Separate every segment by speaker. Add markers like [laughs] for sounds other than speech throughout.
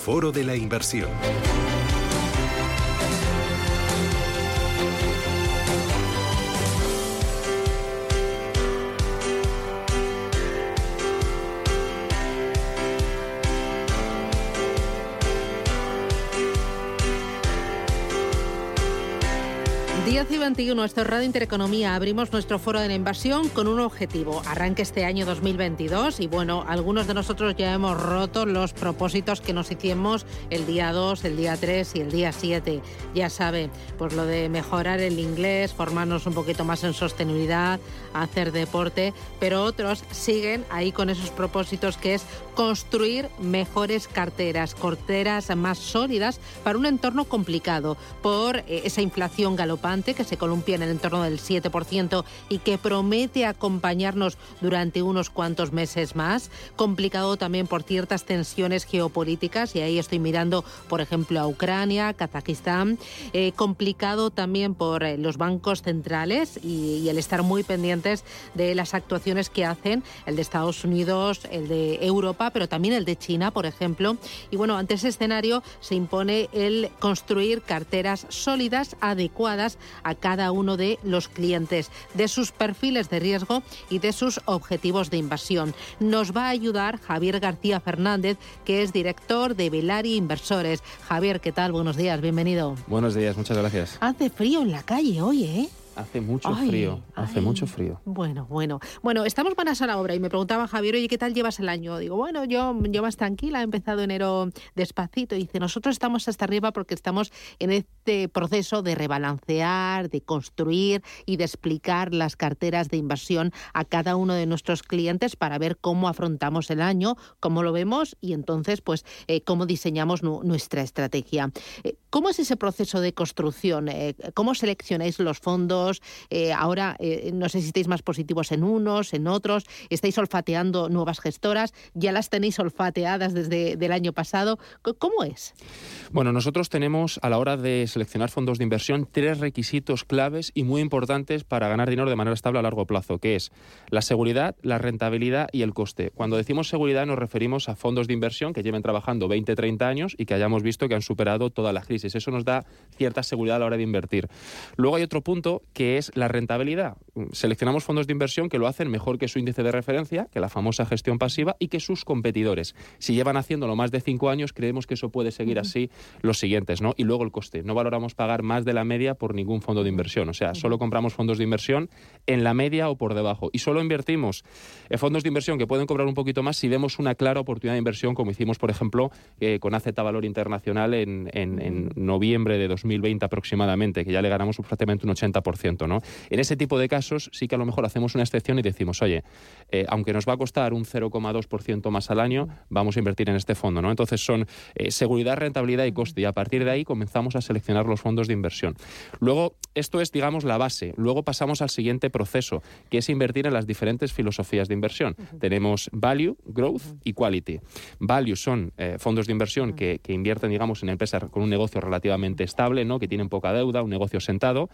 Speaker 1: Foro de la Inversión.
Speaker 2: Y 21, esto es Radio Intereconomía. Abrimos nuestro foro de la inversión con un objetivo. Arranque este año 2022 y bueno, algunos de nosotros ya hemos roto los propósitos que nos hicimos el día 2, el día 3 y el día 7. Ya sabe, pues lo de mejorar el inglés, formarnos un poquito más en sostenibilidad, hacer deporte, pero otros siguen ahí con esos propósitos que es construir mejores carteras, carteras más sólidas para un entorno complicado por eh, esa inflación galopante que se columpia en el entorno del 7% y que promete acompañarnos durante unos cuantos meses más. Complicado también por ciertas tensiones geopolíticas, y ahí estoy mirando, por ejemplo, a Ucrania, Kazajistán. Eh, complicado también por eh, los bancos centrales y, el estar muy pendientes de las actuaciones que hacen, el de Estados Unidos, el de Europa, pero también el de China, por ejemplo. Y bueno, ante ese escenario se impone el construir carteras sólidas, adecuadas a cada uno de los clientes, de sus perfiles de riesgo y de sus objetivos de inversión. Nos va a ayudar Javier García Fernández, que es director de Velari Inversores. Javier, ¿qué tal? Buenos días, bienvenido.
Speaker 3: Buenos días, muchas gracias.
Speaker 2: Hace frío en la calle hoy, ¿eh?
Speaker 3: Hace mucho frío, hace mucho frío.
Speaker 2: Bueno, bueno. Bueno, estamos manas a la obra y me preguntaba Javier, oye, ¿qué tal llevas el año? Digo, bueno, yo, yo más tranquila, he empezado enero despacito. Y dice, nosotros estamos hasta arriba porque estamos en este proceso de rebalancear, de construir y de explicar las carteras de inversión a cada uno de nuestros clientes para ver cómo afrontamos el año, cómo lo vemos y entonces, pues, eh, cómo diseñamos nuestra estrategia. Eh, ¿Cómo es ese proceso de construcción? Eh, ¿Cómo seleccionáis los fondos? Eh, ahora eh, no sé si estáis más positivos en unos, en otros, estáis olfateando nuevas gestoras, ya las tenéis olfateadas desde el año pasado. ¿Cómo es?
Speaker 3: Bueno, nosotros tenemos a la hora de seleccionar fondos de inversión tres requisitos claves y muy importantes para ganar dinero de manera estable a largo plazo, que es la seguridad, la rentabilidad y el coste. Cuando decimos seguridad nos referimos a fondos de inversión que lleven trabajando 20, 30 años y que hayamos visto que han superado toda la crisis. Eso nos da cierta seguridad a la hora de invertir. Luego hay otro punto que es la rentabilidad. Seleccionamos fondos de inversión que lo hacen mejor que su índice de referencia, que la famosa gestión pasiva, y que sus competidores. Si llevan haciéndolo más de cinco años, creemos que eso puede seguir así los siguientes, ¿no? Y luego el coste. No valoramos pagar más de la media por ningún fondo de inversión. O sea, solo compramos fondos de inversión en la media o por debajo. Y solo invertimos en fondos de inversión que pueden cobrar un poquito más si vemos una clara oportunidad de inversión, como hicimos, por ejemplo, eh, con AZ Valor Internacional en, en, noviembre de 2020 aproximadamente, que ya le ganamos prácticamente un 80%, ¿no? En ese tipo de casos sí que a lo mejor hacemos una excepción y decimos, oye, eh, aunque nos va a costar un 0,2% más al año, vamos a invertir en este fondo. ¿no? Entonces son eh, seguridad, rentabilidad y coste. Y a partir de ahí comenzamos a seleccionar los fondos de inversión. Luego, esto es, digamos, la base. Luego pasamos al siguiente proceso, que es invertir en las diferentes filosofías de inversión. Tenemos value, growth y quality. Value son eh, fondos de inversión que, que invierten, digamos, en empresas con un negocio relativamente estable, ¿no? que tienen poca deuda, un negocio sentado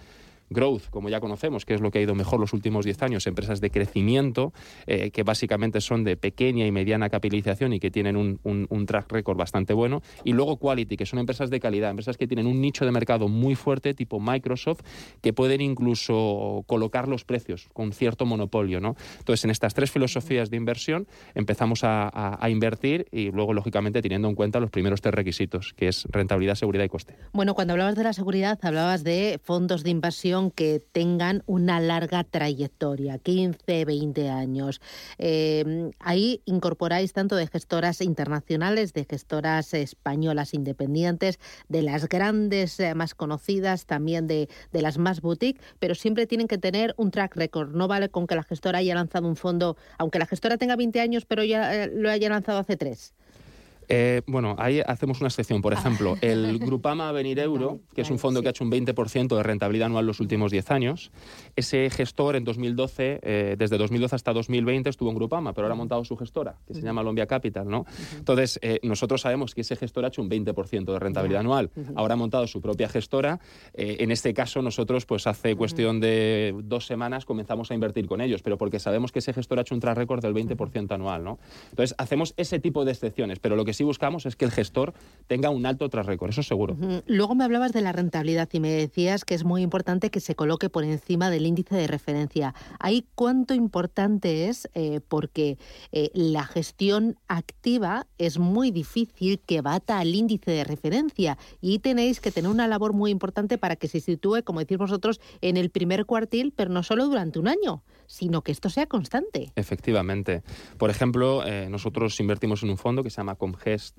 Speaker 3: growth, como ya conocemos, que es lo que ha ido mejor los últimos 10 años, empresas de crecimiento, eh, que básicamente son de pequeña y mediana capitalización y que tienen un, un, track record bastante bueno, y luego quality, que son empresas de calidad, empresas que tienen un nicho de mercado muy fuerte, tipo Microsoft, que pueden incluso colocar los precios con cierto monopolio. ¿no? Entonces, en estas tres filosofías de inversión empezamos a, a invertir y luego, lógicamente, teniendo en cuenta los primeros tres requisitos, que es rentabilidad, seguridad y coste.
Speaker 2: Bueno, cuando hablabas de la seguridad, hablabas de fondos de inversión que tengan una larga trayectoria, 15, 20 años. Eh, ahí incorporáis tanto de gestoras internacionales, de gestoras españolas independientes, de las grandes eh, más conocidas, también de, de las más boutique, pero siempre tienen que tener un track record. No vale con que la gestora haya lanzado un fondo, aunque la gestora tenga 20 años, pero ya lo haya lanzado hace tres.
Speaker 3: Eh, bueno, ahí hacemos una excepción. Por ejemplo, el [laughs] Grupama Venir Euro, que es un fondo que ha hecho un 20% de rentabilidad anual los últimos 10 años, ese gestor en 2012, eh, desde 2012 hasta 2020 estuvo en Grupama, pero ahora ha montado su gestora, que se llama Lombia Capital, ¿no? Entonces, eh, nosotros sabemos que ese gestor ha hecho un 20% de rentabilidad anual. Ahora ha montado su propia gestora. en este caso, nosotros, pues hace cuestión de dos semanas comenzamos a invertir con ellos, pero porque sabemos que ese gestor ha hecho un track record del 20% anual, ¿no? Entonces, hacemos ese tipo de excepciones, pero lo que sí buscamos es que el gestor tenga un alto tras récord, eso seguro.
Speaker 2: Luego me hablabas de la rentabilidad y me decías que es muy importante que se coloque por encima del índice de referencia. Ahí cuánto importante es eh, porque eh, la gestión activa es muy difícil que bata al índice de referencia y tenéis que tener una labor muy importante para que se sitúe, como decís vosotros, en el primer cuartil, pero no solo durante un año, sino que esto sea constante.
Speaker 3: Efectivamente. Por ejemplo, eh, nosotros invertimos en un fondo que se llama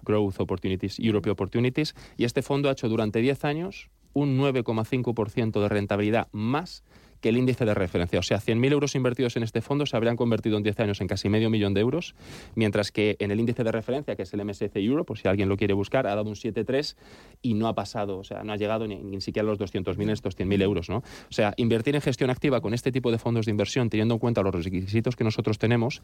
Speaker 3: Growth Opportunities, Europe Opportunities, y este fondo ha hecho durante 10 años un 9,5% de rentabilidad más que el índice de referencia. O sea, 100.000 euros invertidos en este fondo se habrían convertido en 10 años en casi medio millón de euros, mientras que en el índice de referencia, que es el MSC Euro, por si alguien lo quiere buscar, ha dado un 7,3 y no ha pasado, o sea, no ha llegado ni, ni siquiera a los 200.000 estos 100.000 euros. ¿no? O sea, invertir en gestión activa con este tipo de fondos de inversión, teniendo en cuenta los requisitos que nosotros tenemos,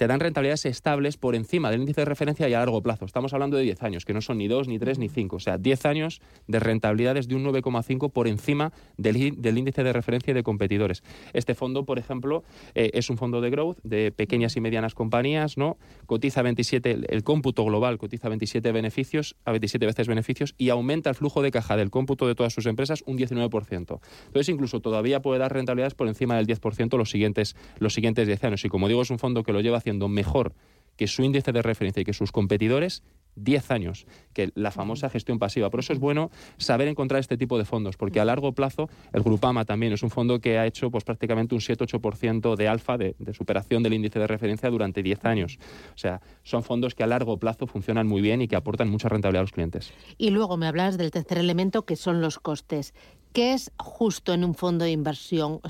Speaker 3: te dan rentabilidades estables por encima del índice de referencia y a largo plazo. Estamos hablando de 10 años, que no son ni 2, ni 3, ni 5. O sea, 10 años de rentabilidades de un 9,5 por encima del, índice de referencia y de competidores. Este fondo, por ejemplo, eh, es un fondo de growth de pequeñas y medianas compañías, ¿no? Cotiza 27, el, cómputo global cotiza 27 beneficios, a 27 veces beneficios y aumenta el flujo de caja del cómputo de todas sus empresas un 19%. Entonces, incluso todavía puede dar rentabilidades por encima del 10% los siguientes, los siguientes 10 años. Y como digo, es un fondo que lo lleva mejor que su índice de referencia y que sus competidores 10 años, que la famosa gestión pasiva. Por eso es bueno saber encontrar este tipo de fondos, porque a largo plazo el Grupama también es un fondo que ha hecho pues, prácticamente un 7-8% de alfa, de, superación del índice de referencia durante 10 años. O sea, son fondos que a largo plazo funcionan muy bien y que aportan mucha rentabilidad a los clientes.
Speaker 2: Y luego me hablas del tercer elemento, que son los costes. ¿Qué es justo en un fondo de inversión?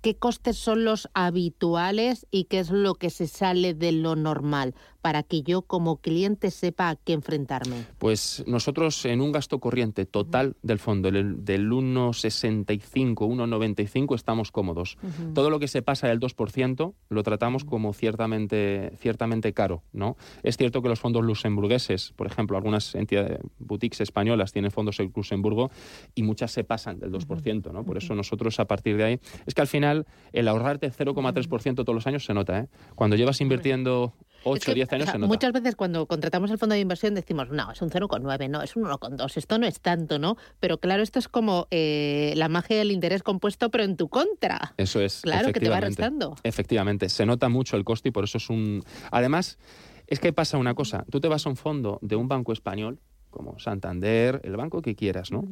Speaker 2: Qué costes son los habituales y qué es lo que se sale de lo normal para que yo como cliente sepa a qué enfrentarme?
Speaker 3: Pues nosotros en un gasto corriente total del fondo del 1,65, 1,95 estamos cómodos. Todo lo que se pasa del 2% lo tratamos como ciertamente, ciertamente caro. ¿no? Es cierto que los fondos luxemburgueses, por ejemplo, algunas entidades, boutiques españolas tienen fondos en Luxemburgo y muchas se pasan del 2%. ¿no? Por eso nosotros a partir de ahí, es que al final el ahorrarte 0,3% todos los años se nota. ¿eh? Cuando llevas invirtiendo 8 o 10 años se nota.
Speaker 2: Muchas veces cuando contratamos el fondo de inversión decimos, no, es un 0,9, no, es un 1,2, esto no es tanto, ¿no? Pero claro, esto es como eh, la magia del interés compuesto, pero en tu contra.
Speaker 3: Eso es.
Speaker 2: Claro, que te va restando.
Speaker 3: Efectivamente, se nota mucho el coste y por eso es un... Además, es que pasa una cosa, tú te vas a un fondo de un banco español, como Santander, el banco que quieras, ¿no?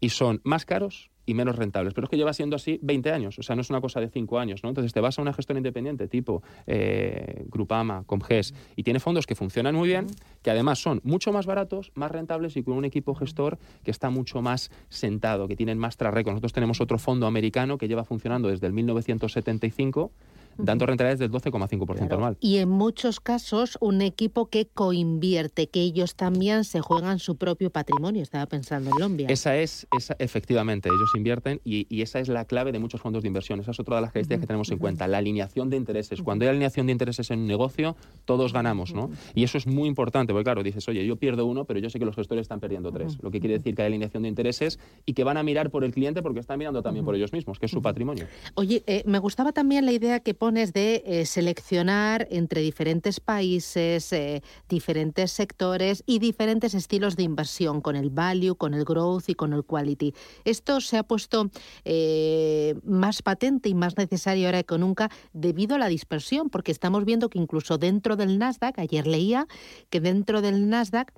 Speaker 3: Y son más caros y menos rentables. Pero es que lleva siendo así 20 años, o sea, no es una cosa de 5 años, ¿no? Entonces te vas a una gestora independiente tipo eh, Grupama, Comges, y tiene fondos que funcionan muy bien, que además son mucho más baratos, más rentables y con un equipo gestor que está mucho más sentado, que tienen más track Nosotros tenemos otro fondo americano que lleva funcionando desde el 1975 dando rentabilidades del 12,5% anual.
Speaker 2: Y en muchos casos un equipo que coinvierte, que ellos también se juegan su propio patrimonio, estaba pensando en Lombia.
Speaker 3: Esa es, esa, efectivamente, ellos invierten y, esa es la clave de muchos fondos de inversión. Esa es otra de las características que tenemos en cuenta, la alineación de intereses. Cuando hay alineación de intereses en un negocio, todos ganamos, ¿no? Y eso es muy importante, porque claro, dices, oye, yo pierdo uno, pero yo sé que los gestores están perdiendo tres. Lo que quiere decir que hay alineación de intereses y que van a mirar por el cliente porque están mirando también por ellos mismos, que es su patrimonio.
Speaker 2: Oye, eh, me gustaba también la idea que de eh, seleccionar entre diferentes países, eh, diferentes sectores y diferentes estilos de inversión, con el value, con el growth y con el quality. Esto se ha puesto eh, más patente y más necesario ahora que nunca debido a la dispersión, porque estamos viendo que incluso dentro del Nasdaq, ayer leía que dentro del Nasdaq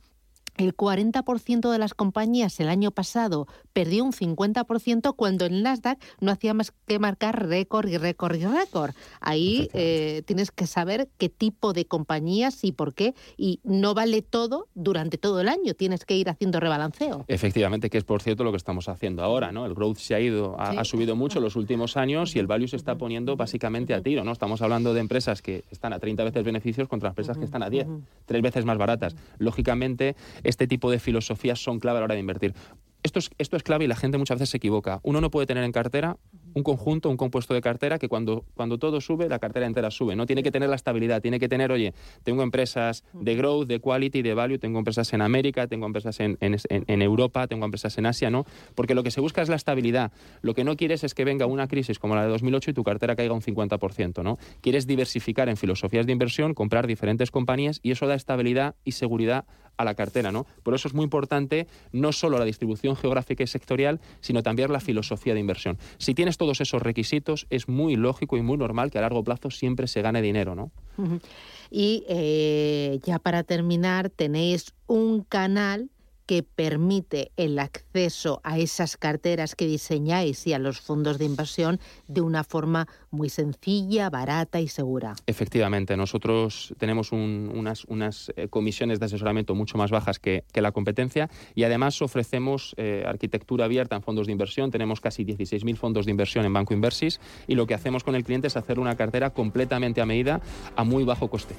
Speaker 2: el 40% de las compañías el año pasado perdió un 50% cuando el Nasdaq no hacía más que marcar récord y récord y récord. Ahí eh, tienes que saber qué tipo de compañías y por qué. Y no vale todo durante todo el año. Tienes que ir haciendo rebalanceo.
Speaker 3: Efectivamente, que es por cierto lo que estamos haciendo ahora. ¿no? El growth se ha ido, ha, subido mucho en los últimos años y el value se está poniendo básicamente a tiro. ¿no? Estamos hablando de empresas que están a 30 veces beneficios contra empresas que están a 10, tres veces más baratas. Lógicamente, este tipo de filosofías son clave a la hora de invertir. Esto es, esto es clave y la gente muchas veces se equivoca. Uno no puede tener en cartera un conjunto, un compuesto de cartera que cuando, cuando todo sube, la cartera entera sube. No tiene que tener la estabilidad, tiene que tener, oye, tengo empresas de growth, de quality, de value, tengo empresas en América, tengo empresas en, en, en Europa, tengo empresas en Asia, ¿no? Porque lo que se busca es la estabilidad. Lo que no quieres es que venga una crisis como la de 2008 y tu cartera caiga un 50%, ¿no? Quieres diversificar en filosofías de inversión, comprar diferentes compañías y eso da estabilidad y seguridad a la cartera, ¿no? Por eso es muy importante no solo la distribución geográfica y sectorial, sino también la filosofía de inversión. Si tienes todos esos requisitos, es muy lógico y muy normal que a largo plazo siempre se gane dinero, ¿no?
Speaker 2: Y eh, ya para terminar, tenéis un canal que permite el acceso a esas carteras que diseñáis y a los fondos de inversión de una forma muy sencilla, barata y segura.
Speaker 3: Efectivamente, nosotros tenemos unas, eh, comisiones de asesoramiento mucho más bajas que, la competencia y además ofrecemos eh, arquitectura abierta en fondos de inversión. Tenemos casi 16.000 fondos de inversión en Banco Inversis y lo que hacemos con el cliente es hacer una cartera completamente a medida a muy bajo coste.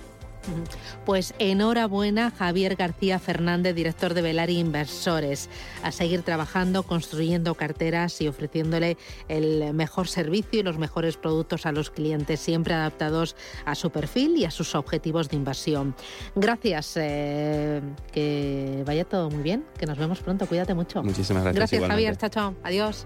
Speaker 2: Pues enhorabuena Javier García Fernández, director de Velari Inversores, a seguir trabajando, construyendo carteras y ofreciéndole el mejor servicio y los mejores productos a los clientes, siempre adaptados a su perfil y a sus objetivos de inversión. Gracias, eh, que vaya todo muy bien, que nos vemos pronto, cuídate mucho.
Speaker 3: Muchísimas gracias.
Speaker 2: Gracias Javier, chao, chao, adiós.